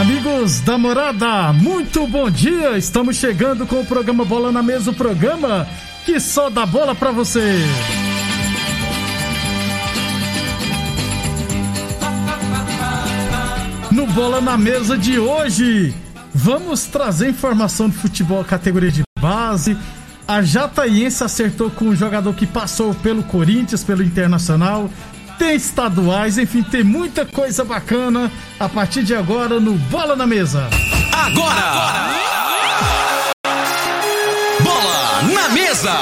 Amigos da morada, muito bom dia! Estamos chegando com o programa Bola na Mesa o programa que só dá bola pra você. No Bola na Mesa de hoje, vamos trazer informação de futebol categoria de base. A Jataiense acertou com um jogador que passou pelo Corinthians, pelo Internacional. Tem estaduais, enfim, tem muita coisa bacana a partir de agora no Bola na Mesa. Agora! Bola na Mesa!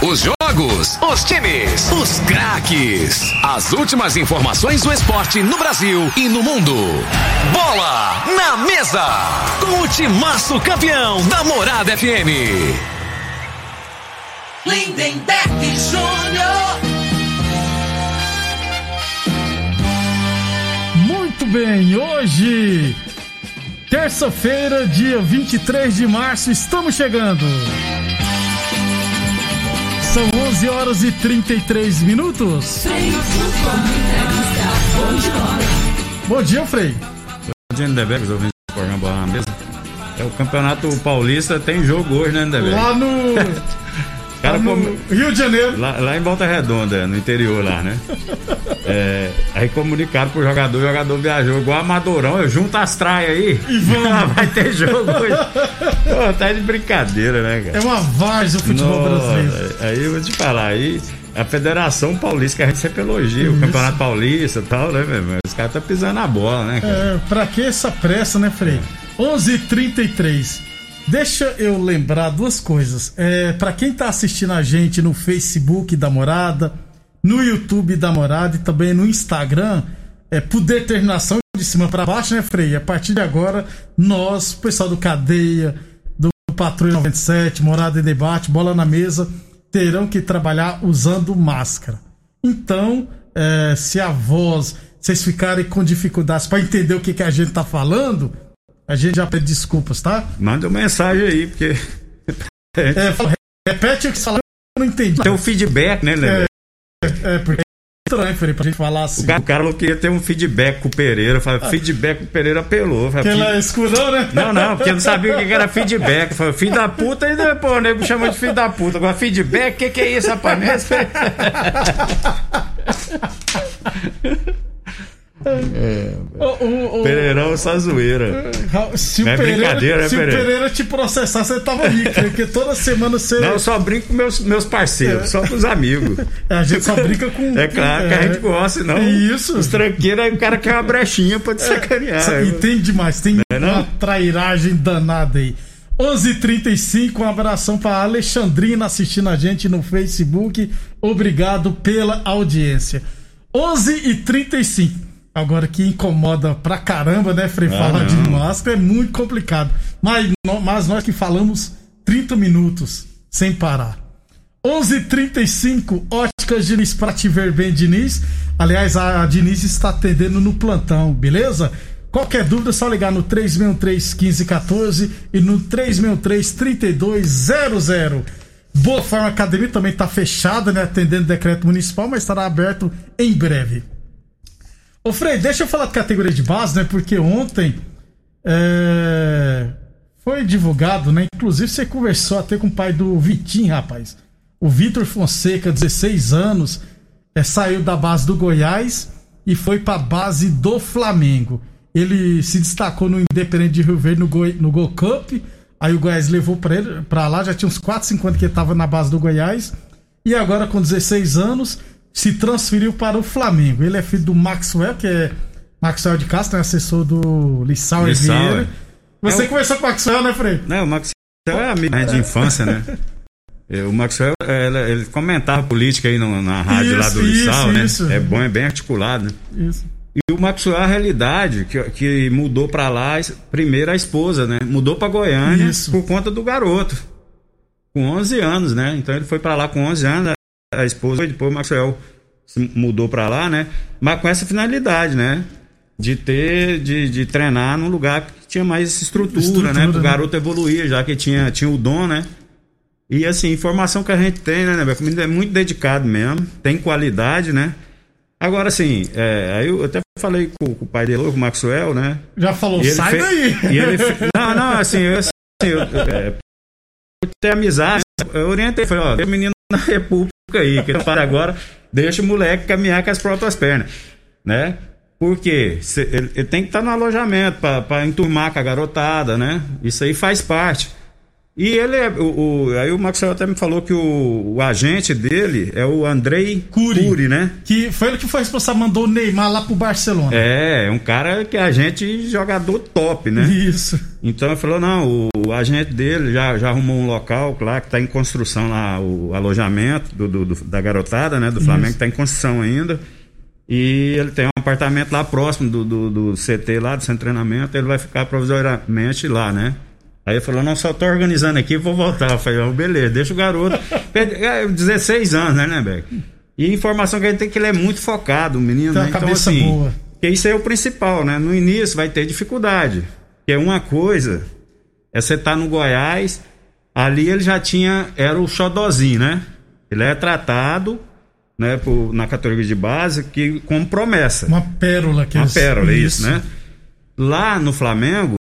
Os jogos, os times, os craques. As últimas informações do esporte no Brasil e no mundo. Bola na Mesa! Com o timaço campeão da Morada FM. Lindenberg Júnior. Muito bem, hoje, terça-feira, dia 23 de março, estamos chegando. São 11 horas e 33 minutos. Bom dia, Frei. Bom dia, Lindeberg, os ouvintes do programa Bola na Mesa. É, o Campeonato Paulista tem jogo hoje, né, Lindeberg? Lá no, Cara, como- Rio de Janeiro. Lá, lá em Volta Redonda, no interior lá, né? É, aí comunicaram pro jogador, o jogador viajou igual Amadorão, eu junto as traias aí. E vamos. Vai ter jogo hoje. Pô, tá de brincadeira, né, cara? É uma várzea o futebol Nossa, brasileiro. Aí eu vou te falar, aí a Federação Paulista, que a gente sempre elogia, o Isso. Campeonato Paulista e tal, né, meu irmão? Os caras tá pisando na bola, né, cara? É, pra que essa pressa, né, Frei? 11:33. Deixa eu lembrar duas coisas. É, para quem tá assistindo a gente no Facebook da Morada, no YouTube da Morada e também no Instagram, é por determinação de cima para baixo, né, Frei? A partir de agora, nós, o pessoal do Cadeia, do Patrulha 97, Morada em Debate, Bola na Mesa, terão que trabalhar usando máscara. Então, é, se a voz, vocês ficarem com dificuldades para entender o que, que a gente tá falando, a gente já pede desculpas, tá? Manda uma mensagem aí, porque É, fala- repete o que você falou, eu não entendi. tem um feedback, né, né? É, porque é estranho, Felipe, pra gente falar assim. O cara, o cara falou que ia ter um feedback com o Pereira. Fala, feedback com o Pereira apelou. Fala, Que ela "Fi- é escurão, né? Não, não, porque eu não sabia o que que era feedback. Falei, filho da puta, e depois o nego chama de filho da puta. Agora, feedback, o que, que é isso, rapaz? O, o, o- Pereirão, só zoeira. se o É Pereira, né, se o Pereira? Pereira te processar, você tava rico, né? porque toda semana você. Não, eu só brinco com meus, meus parceiros, só com os amigos. A gente só brinca com. É claro que a gente gosta, não. Isso. Os tranqueiros, aí o cara quer uma brechinha pra te sacanear. E tem demais, tem é não? uma trairagem danada aí. 11:35 um abração para Alexandrina assistindo a gente no Facebook. Obrigado pela audiência. 11:35 Agora que incomoda pra caramba, né, Frei? Ah, Falar de não. máscara é muito complicado. Mas, mas nós que falamos 30 minutos sem parar. 11:35 Óticas Diniz pra te ver bem, Diniz. Aliás, a Diniz está atendendo no plantão, beleza? Qualquer dúvida, é só ligar no 363 1514 e no 363 3200. Boa Forma Academia também está fechada, né? Atendendo decreto municipal, mas estará aberto em breve. Ô Frei, deixa eu falar de categoria de base, né? Porque ontem é, foi divulgado, né? Inclusive você conversou até com o pai do Vitinho, rapaz. O Vitor Fonseca, 16 anos, é, saiu da base do Goiás e foi pra base do Flamengo. Ele se destacou no Independente de Rio Verde no, Goi, no Cup. Aí o Goiás levou pra, ele, pra lá, já tinha uns 4, 5 anos que ele tava na base do Goiás. E agora, com 16 anos, se transferiu para o Flamengo. Ele é filho do Maxwell, que é Maxwell de Castro, né, assessor do Lissau Vieira. é. Você É o- conversou com o Maxwell, né, Frei? Não, o Max é amigo de infância, né? É, o Maxwell, ele, ele comentava política aí na rádio Isso, lá do Lissau, né? isso. É bom, é bem articulado, né? Isso. E o Maxwell, a realidade, que, que mudou pra lá, primeiro a esposa, né? Mudou pra Goiânia Isso. por conta do garoto. Com 11 anos, né? Então ele foi pra lá com 11 anos, a- esposa, e depois o Maxwell se mudou pra lá, né? Mas com essa finalidade, né? De ter, de, de treinar num lugar que tinha mais estrutura, Estrutura, né? Pro né? garoto evoluir, já que tinha, tinha o dom, né? E assim, informação que a gente tem, né, né? O menino é muito dedicado mesmo, tem qualidade, né? Agora, assim, é, aí eu até falei com, com o pai dele, com o Maxwell, né? Já falou, sai fe- daí. E ele não, não, assim, eu, assim, eu, é, ter amizade, eu orientei, falei, ó, tem um menino na República aí, que para agora, deixa o moleque caminhar com as próprias pernas, né? Porque ele, ele tem que estar no alojamento para enturmar com a garotada, né? Isso aí faz parte. E ele é. O, o- aí o Maxwell até me falou que o, o agente dele é o Andrei Cury. Cury, né? Que foi ele que foi responsável, mandou o Neymar lá pro Barcelona. É, é um cara que é agente jogador top, né? Isso. Então ele falou, não, o, agente dele já, já arrumou um local lá que está em construção lá, o alojamento do, do- do- da garotada, né? Do Flamengo, está em construção ainda. E ele tem um apartamento lá próximo do, do, do CT lá, do centro de treinamento, ele vai ficar provisoriamente lá, né? Aí ele falou, não, só tô organizando aqui, vou voltar. Eu falei, oh, beleza, deixa o garoto. É, 16 anos, né, né, Beck? E informação que a gente tem é que ele é muito focado, o menino, Tem né? Então, cabeça assim, boa. que isso aí é o principal, né? No início vai ter dificuldade. Que é uma coisa, é você tá no Goiás, ali ele já tinha, era o xodozinho, né? Ele é tratado, né, por, na categoria de base, que como promessa. Uma pérola que Uma pérola, isso, né? Lá no Flamengo,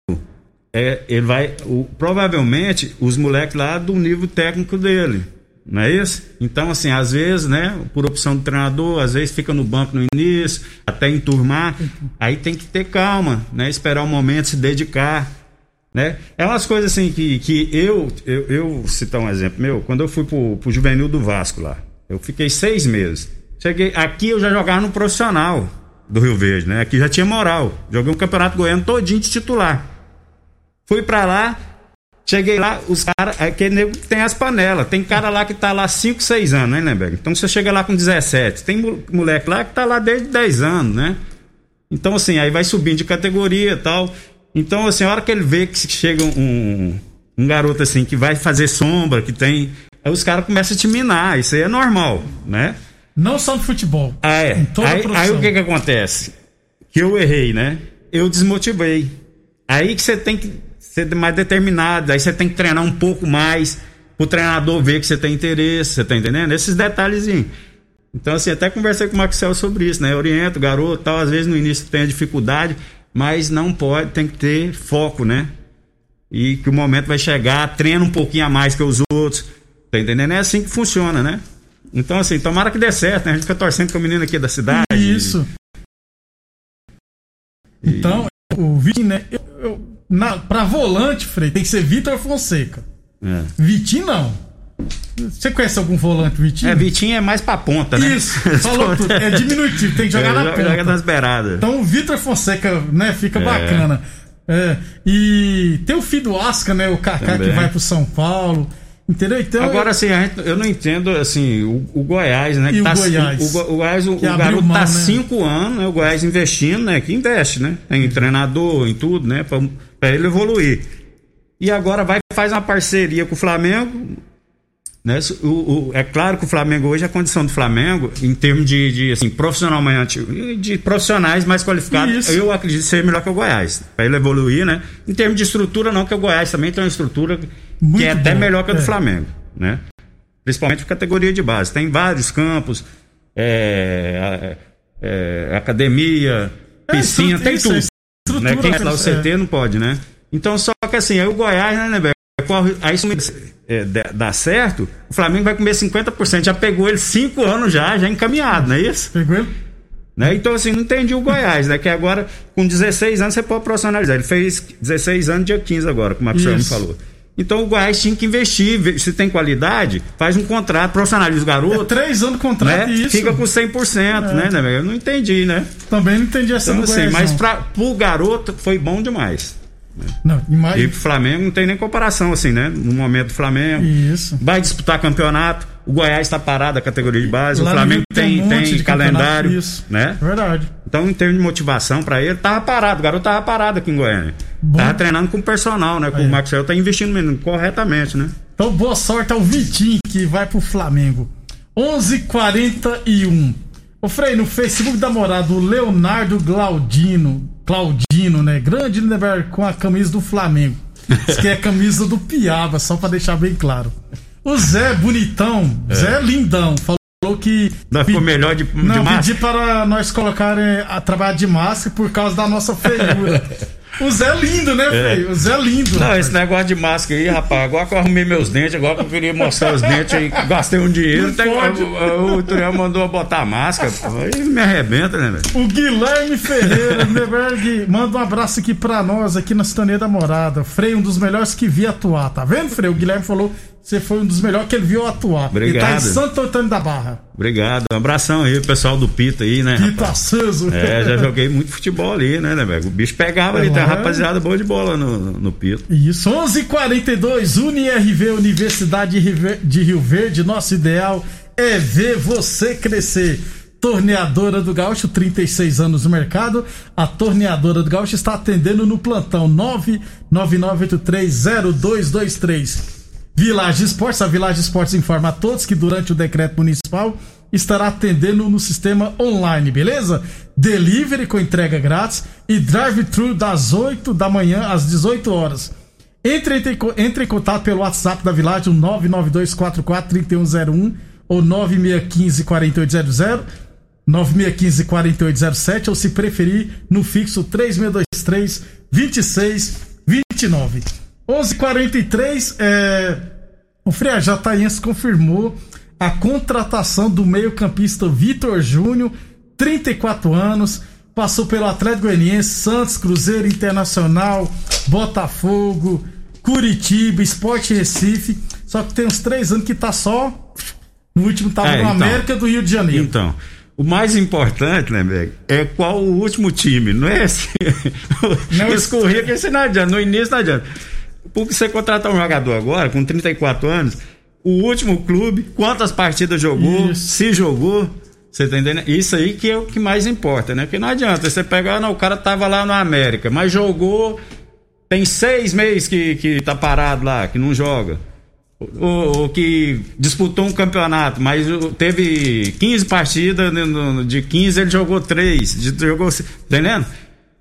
é, ele vai. o- provavelmente os moleques lá do nível técnico dele. Não é isso? Então, assim, às vezes, né, por opção do treinador, às vezes fica no banco no início, até enturmar. Aí tem que ter calma, né? Esperar o momento, se dedicar. Né? É umas coisas assim que, que eu, eu, eu citar um exemplo meu, quando eu fui pro, pro juvenil do Vasco lá, eu fiquei seis meses. Cheguei, aqui eu já jogava no profissional do Rio Verde, né? Aqui já tinha moral. Joguei um campeonato goiano todinho de titular. Fui pra lá, cheguei lá, os caras, aquele nego tem as panelas. Tem cara lá que tá lá 5, 6 anos, né, Lemberg? Então você chega lá com 17. Tem mo- moleque lá que tá lá desde 10 anos, né? Então, assim, aí vai subindo de categoria e tal. Então, assim, a hora que ele vê que chega um, um garoto assim que vai fazer sombra, que tem. Aí os caras começam a te minar. Isso aí é normal, né? Não só no futebol. Ah, é. Em toda Aí, aí o que que acontece? Que eu errei, né? Eu desmotivei. Aí que você tem que ser mais determinado, aí você tem que treinar um pouco mais, pro treinador ver que você tem interesse, você tá entendendo? Esses detalhezinhos. Então, assim, até conversei com o Maxwell sobre isso, né? Oriento o garoto tal, às vezes no início tem a dificuldade, mas não pode, tem que ter foco, né? E que o momento vai chegar, treina um pouquinho a mais que os outros. Tá entendendo? É assim que funciona, né? Então, assim, tomara que dê certo, né? A gente fica torcendo com o menino aqui da cidade. Isso. Então, o Vitinho, né? Eu, eu, na, pra volante, Frei, tem que ser Vitor Fonseca. É. Vitinho, não. Você conhece algum volante, Vitinho? É, Vitinho é mais pra ponta, né? Isso, falou tudo. É diminutivo, tem que jogar É, na joga- ponta. Joga nas beiradas. Então o Vitor Fonseca, né, fica bacana. É, e tem o filho do Asca, né, o Kaká que vai pro São Paulo. Entendeu? Então, Agora, assim, gente- eu não entendo, assim, o, o Goiás, né? E que o tá- Goiás? O, o Goiás, o, o garoto mão, tá né? cinco anos, né? O Goiás investindo, né? Que investe, né? Em treinador, em tudo, né? Pra ele evoluir. E agora vai e faz uma parceria com o Flamengo. Né? O, o- é claro que o Flamengo hoje, a condição do Flamengo, em termos de, de assim, profissionalmente, de profissionais mais qualificados, Isso. eu acredito ser melhor que o Goiás. Para ele evoluir, né? Em termos de estrutura, não, que o Goiás também tem uma estrutura Muito que é até boa, melhor que a do é. Flamengo, né? Principalmente categoria de base. Tem vários campos, é, é, é, academia, É, piscina, tem tudo. Né? Quem lá o é. CT não pode, né? Então, só que assim, aí o Goiás, né, corre- Aí isso é, dá- dá certo, o Flamengo vai comer 50%. Já pegou ele cinco anos já, já encaminhado, não é isso? Pegou ele? Né? Então, assim, não entendi o Goiás, né? Que agora, com 16 anos, você pode profissionalizar. Ele fez 16 anos, dia 15 agora, como a Maxwell me falou. Então o Goiás tinha que investir, se tem qualidade, faz um contrato, profissionaliza o É garoto, três anos de né? contrato e isso. Fica com 100%, né, né? Eu não entendi, né? Também não entendi essa Então, assim, Goiás, mas pra, pro garoto foi bom demais. Não, E pro Flamengo não tem nem comparação, assim, né? No momento do Flamengo. Isso. Vai disputar campeonato. O Goiás está parado a categoria de base. Lá o Flamengo tem tem, um tem de calendário. isso. né? Verdade. Então, em termos de motivação pra ele, tava parado. O garoto tava parado aqui em Goiânia. Bom. Tava treinando com o personal, né? Com É. o Maxwell tá investindo menino corretamente, né? Então, boa sorte ao Vitinho, que vai pro Flamengo. 11:41. Ô, Frei, no Facebook da morada, o Leonardo Glaudino. Claudino, né? Grande velho, com a camisa do Flamengo. Diz que é a camisa do Piaba, só pra deixar bem claro. O Zé Bonitão, Zé Lindão, falou que. Não, ficou melhor de, de Não, máscara. pedi para nós colocarem a trabalhar de máscara por causa da nossa feiura. o Zé lindo, né, Frei? O Zé lindo. É. Não, rapaz. esse negócio de máscara aí, rapaz, agora que eu arrumei meus dentes, agora que eu queria mostrar os dentes aí, gastei um dinheiro, o, o Turiel mandou botar a máscara, aí me arrebenta, né, velho? O Guilherme Ferreira, Neberg, manda um abraço aqui pra nós, aqui na Sintonia da Morada. Frei, um dos melhores que vi atuar, tá vendo, Frei? O Guilherme falou você foi um dos melhores que ele viu atuar. Ele tá em Obrigado. Santo Antônio da Barra. Obrigado, um abração aí, pessoal do Pita aí, né, Pito rapaz? aceso. É, já joguei muito futebol ali, né, né, velho? O bicho pegava ali, É uma lá. rapaziada boa de bola no, no Pito. Isso, 11:42 UniRV, Universidade de Rio Ver- de Rio Verde. Nosso ideal é ver você crescer. Torneadora do Gaúcho, 36 anos no mercado. A Torneadora do Gaúcho está atendendo no plantão 999830223. Village Esportes, a Village Esportes informa a todos que durante o decreto municipal estará atendendo no sistema online, beleza? Delivery com entrega grátis e drive-thru das 8 da manhã às 18 horas. Entre, entre, entre em contato pelo WhatsApp da Village, o 992443101 ou 96154800, 96154807 ou se preferir no fixo 3623 2629. 11:43 é o Freia Jataiense confirmou a contratação do meio-campista Vitor Júnior, 34 anos, passou pelo Atlético Goianiense, Santos, Cruzeiro Internacional, Botafogo, Curitiba, Esporte Recife. Só que tem uns três anos que tá só. No último tava É, no então. América do Rio de Janeiro. Então, o mais importante, né, velho, é qual o último time, não é esse. Não, Escorrer, que esse não adianta, no início não adianta. Porque você contratar um jogador agora, com 34 anos, o último clube, quantas partidas jogou, Isso. se jogou. Você tá entendendo? Isso aí que é o que mais importa, né? Porque não adianta você pegar, não, o cara tava lá no América, mas jogou. Tem seis meses que, que tá parado lá, que não joga. O, o que disputou um campeonato, mas teve 15 partidas, no- de 15 ele jogou 3, jogou, tá entendendo?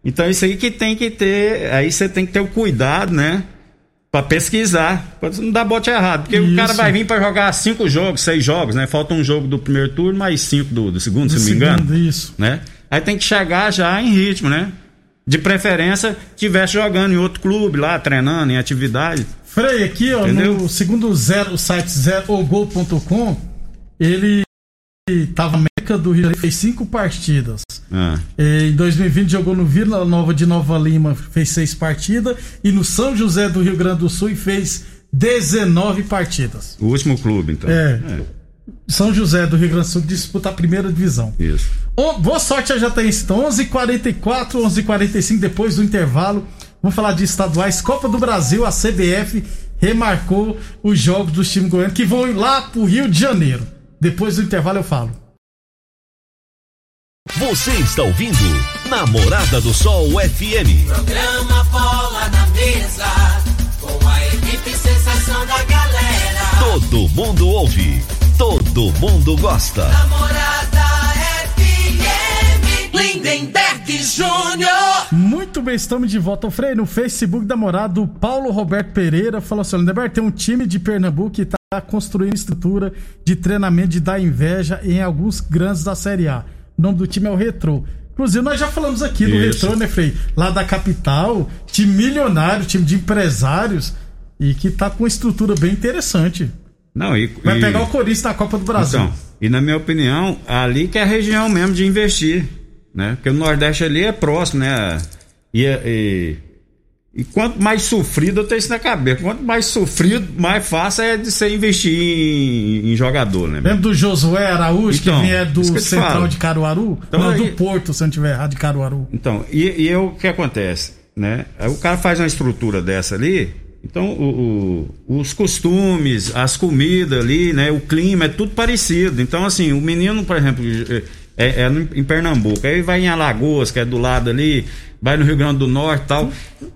Então isso aí que tem que ter, aí você tem que ter o cuidado, né? Pra pesquisar, pra não dar bote errado. Porque o Isso. cara vai vir pra jogar cinco jogos, seis jogos, né? Falta um jogo do primeiro turno, mais cinco do, do segundo, Do se não me engano. isso. Né? Aí tem que chegar já em ritmo, né? De preferência, tivesse jogando em outro clube lá, treinando, em atividade. Frei, aqui, ó, Entendeu? no segundo zero, o site zerogol.com, ele tava América do Rio, fez cinco partidas. Ah. Em 2020 jogou no Vila Nova de Nova Lima, fez seis partidas, e no São José do Rio Grande do Sul fez 19 partidas. O último clube, então. É. São José do Rio Grande do Sul disputa a primeira divisão. Isso. Ô, boa sorte a Jataense. Então, 11h44, 11h45, depois do intervalo. Vamos falar de estaduais. Copa do Brasil, a CBF remarcou os jogos dos times goianos que vão lá pro Rio de Janeiro. Depois do intervalo eu falo. Você está ouvindo Namorada do Sol FM. Programa Bola na Mesa, com a equipe sensação da galera. Todo mundo ouve, todo mundo gosta. Namorada FM, Lindenberg Júnior. Muito bem, estamos de volta. O Frei, no Facebook da morada, o Paulo Roberto Pereira falou assim: Lindeberg, tem um time de Pernambuco que está construindo estrutura de treinamento de dar inveja em alguns grandes da Série A. O nome do time é o Retrô. Inclusive, nós já falamos aqui do Isso. Retrô, né, Frei? Lá da capital, time milionário, time de empresários e que tá com uma estrutura bem interessante. Não, e, Vai e- pegar o Corinthians na Copa do Brasil. Então, e na minha opinião, ali que é a região mesmo de investir, né? Porque o Nordeste ali é próximo, né? E, e, e quanto mais sofrido, eu tenho isso na cabeça, quanto mais sofrido, mais fácil é de você investir em, em jogador, né? Lembra do Josué Araújo, Então, que vinha do que Central falo. de Caruaru? Então, não, aí- do Porto, se eu não tiver errado, de Caruaru. Então, e, e eu, o que acontece? né? Aí o cara faz uma estrutura dessa ali, então o, o- os costumes, as comidas ali, né? O clima é tudo parecido. Então assim, o menino, por exemplo, é, é em Pernambuco, aí vai em Alagoas, que é do lado ali, vai no Rio Grande do Norte, e tal.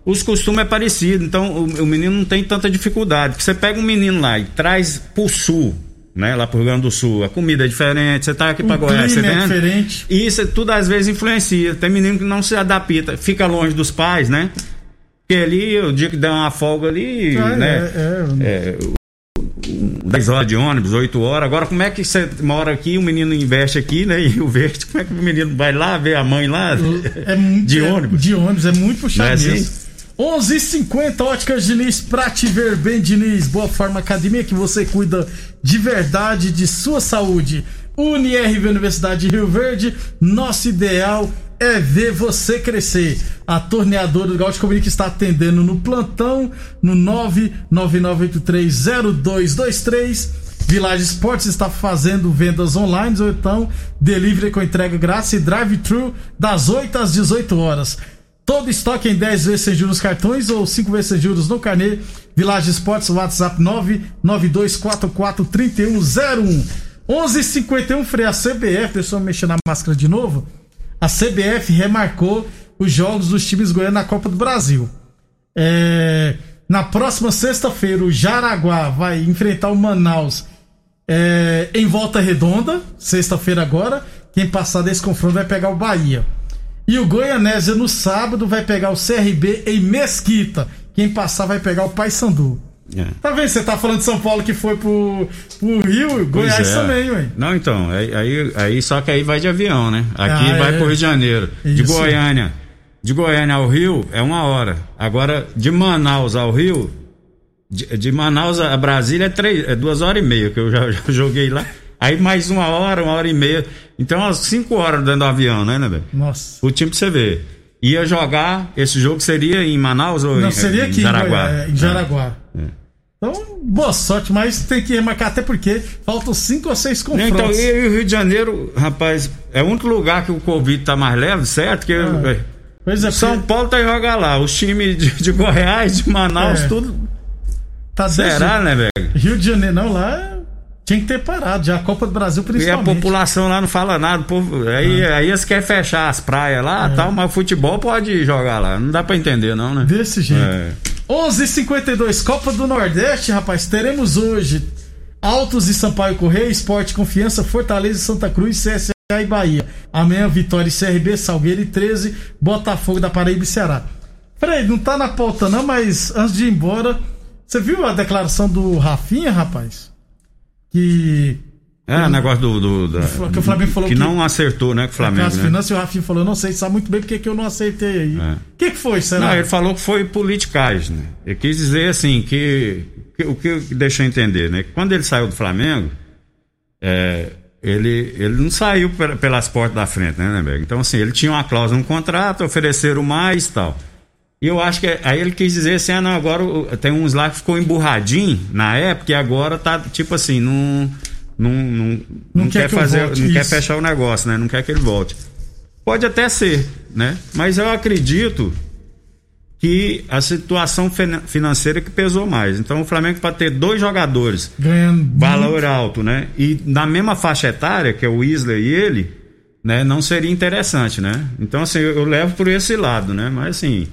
Os costumes é parecido. Então o, o menino não tem tanta dificuldade. Porque você pega um menino lá e traz pro sul. Né, lá pro Rio Grande do Sul, a comida é diferente, você tá aqui pra O Goiás, você é vendo? diferente. E isso é tudo às vezes influencia. Tem menino que não se adapta, fica longe dos pais, né? Porque ali, o dia que der uma folga ali, Ah, né? é, é. É, o- o- 10 horas de ônibus, 8 horas. Agora, como é que você mora aqui, o menino investe aqui, né? E o verde, como é que o menino vai lá ver a mãe lá? É muito, De é- ônibus. de ônibus, é muito puxado Não é assim? mesmo. 11:50 Óticas Diniz, pra te ver bem, Diniz. Boa Forma Academia, que você cuida de verdade de sua saúde. UniRV Universidade de Rio Verde, nosso ideal é ver você crescer. A torneadora do Gaúcho Comunica está atendendo no plantão no 999830223. Village Sports está fazendo vendas online ou então delivery com entrega grátis e drive-thru das 8 às 18 horas. Todo estoque em 10 vezes sem juros cartões ou 5 vezes sem juros no carnê. Village Esportes, WhatsApp 992443101. 11:51 freia CBF, pessoal mexendo na máscara de novo. A CBF remarcou os jogos dos times goianos na Copa do Brasil. É, na próxima sexta-feira, o Jaraguá vai enfrentar o Manaus é, em volta redonda, sexta-feira agora. Quem passar desse confronto vai pegar o Bahia. E o Goianésia no sábado vai pegar o CRB em Mesquita. Quem passar vai pegar o Paysandu. É. Tá vendo? Você tá falando de São Paulo que foi pro, pro Rio, Goiás é. também, ué. Não, então, aí, aí, aí só que aí vai de avião, né? Aqui Ah, vai é. pro Rio de Janeiro. De Isso. Goiânia. De Goiânia ao Rio é uma hora. Agora, de Manaus ao Rio, de, de Manaus a Brasília é, três, é duas horas e meia, que eu já, já joguei lá. Aí mais uma hora, uma hora e meia. Então, umas cinco horas dentro do avião, né, né, velho? Nossa. O time pra você ver. Ia jogar, esse jogo seria em Manaus ou Não, em, seria em aqui Jaraguá? em, Goiás, em Jaraguá. É. Então, boa sorte, mas tem que remarcar até porque faltam cinco ou seis Não, confrontos. Então, e, e o Rio de Janeiro, rapaz, é o único lugar que o Covid tá mais leve, certo? Que Ah, Pois é, São porque Paulo tá jogar lá. Os times de, de Goiás, de Manaus, É. tudo. tá desse Será, jeito. né, velho? Rio de Janeiro, não, lá tinha que ter parado, já a Copa do Brasil E a principalmente. população lá não fala nada. povo, aí, Ah. aí eles querem fechar as praias lá É. tal, mas o futebol pode jogar lá. Não dá pra entender, não, né? Desse jeito. É. 11:52 Copa do Nordeste, rapaz. Teremos hoje Altos e Sampaio Correia, Esporte Confiança, Fortaleza e Santa Cruz, CSA e Bahia. Amanhã, Vitória e CRB, Salgueiro e 13, Botafogo da Paraíba e Ceará. Peraí, não tá na pauta não, mas antes de ir embora, você viu a declaração do Rafinha, rapaz? Que É, negócio do. do da- Que o Flamengo falou que que- não acertou, né, com o Flamengo. As Né? Finanças o Rafinha falou, não sei, sabe muito bem porque que eu não aceitei aí. O É. que, que foi, será? Não, ele falou que foi politicagem, né? Ele quis dizer assim que, que- o que deixou entender, né? Que quando ele saiu do Flamengo, é, ele, ele não saiu pe- pelas portas da frente, né, Nemberg? Então, assim, ele tinha uma cláusula no contrato, ofereceram mais e tal. E eu acho que aí ele quis dizer assim, ah, não, agora tem uns lá que ficou emburradinho na época e agora tá, tipo assim, não, não, não, não, quer fazer, não quer fechar o negócio, né? Não quer que ele volte. Pode até ser, né? Mas eu acredito que a situação fina- financeira que pesou mais. Então o Flamengo para ter dois jogadores Ganhando valor alto, né? E na mesma faixa etária, que é o Isla e ele, né? Não seria interessante, né? Então assim, eu, eu levo por esse lado, né? Mas assim,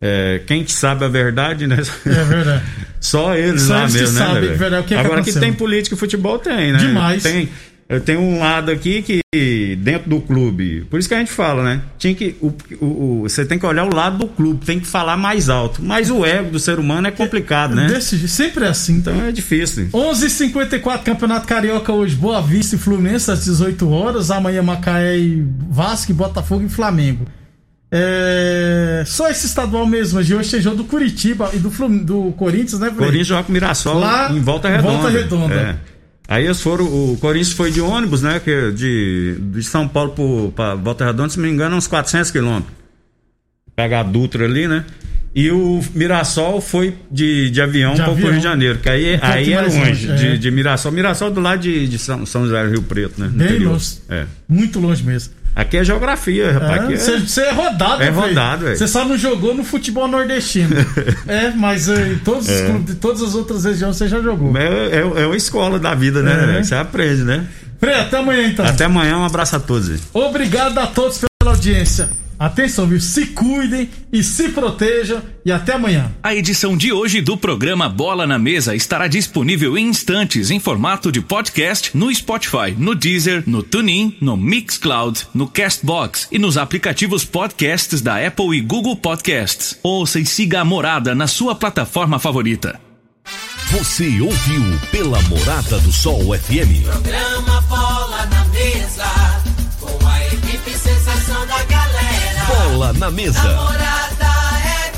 é, quem que sabe a verdade, né? É verdade. Só eles Só lá eles que mesmo, né? sabem, Lele? verdade, o que é que Agora que, aconteceu. tem política e futebol tem, né? Demais. Tem, eu tenho um lado aqui que dentro do clube, por isso que a gente fala, né? Tinha que o, o- o- você tem que olhar o lado do clube, tem que falar mais alto. Mas o ego do ser humano é complicado, né? Desse sempre é assim. Então é difícil. 11:54 Campeonato Carioca hoje, Boa Vista e Fluminense às 18 horas, amanhã Macaé e Vasco, Botafogo e Flamengo. É... Só esse estadual mesmo, de hoje tem jogo do Curitiba e do, do Corinthians, né? Corinthians joga com Mirassol Lá, em volta em redonda. Volta Redonda. É. Aí eles foram, o Corinthians foi de ônibus, né? Que de, de São Paulo para Volta Redonda, se não me engano, uns 400 quilômetros. Pega a Dutra ali, né? E o Mirassol foi de, de avião para o. Rio de Janeiro, que aí, pouquinho aí é longe, é. de, de Mirassol. Mirassol do lado de, de São, São José do Rio Preto, né? Bem longe. É. Muito longe mesmo. Aqui é geografia, rapaz. Aqui é- Você você é rodado, É rodado, velho. Você só não jogou no futebol nordestino. é, mas eh, em todos os clubes de todas as outras regiões você já jogou. É, é, é uma escola da vida, né? É. Você aprende, né? Frei, até amanhã então. Até amanhã, um abraço a todos. Obrigado a todos pela audiência. Atenção, viu? Se cuidem e se protejam e até amanhã. A edição de hoje do programa Bola na Mesa estará disponível em instantes em formato de podcast no Spotify, no Deezer, no TuneIn, no Mixcloud, no Castbox e nos aplicativos podcasts da Apple e Google Podcasts. Ouça e siga a Morada na sua plataforma favorita. Você ouviu pela Morada do Sol FM. Programa Bola na Mesa, com a equipe sensação da. Bola na mesa.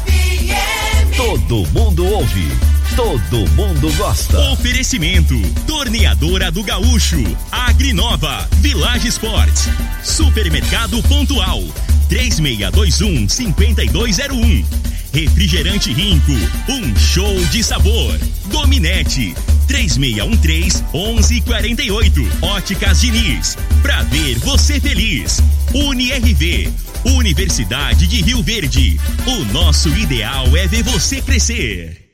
FM. Todo mundo ouve. Todo mundo gosta. Oferecimento: Torneadora do Gaúcho, Agrinova, Village Sports, Supermercado Pontual, 3621 5201. Refrigerante Rinco, um show de sabor. Dominete, 3613 1148. Óticas Diniz, pra ver você feliz. UniRV, Universidade de Rio Verde. O nosso ideal é ver você crescer.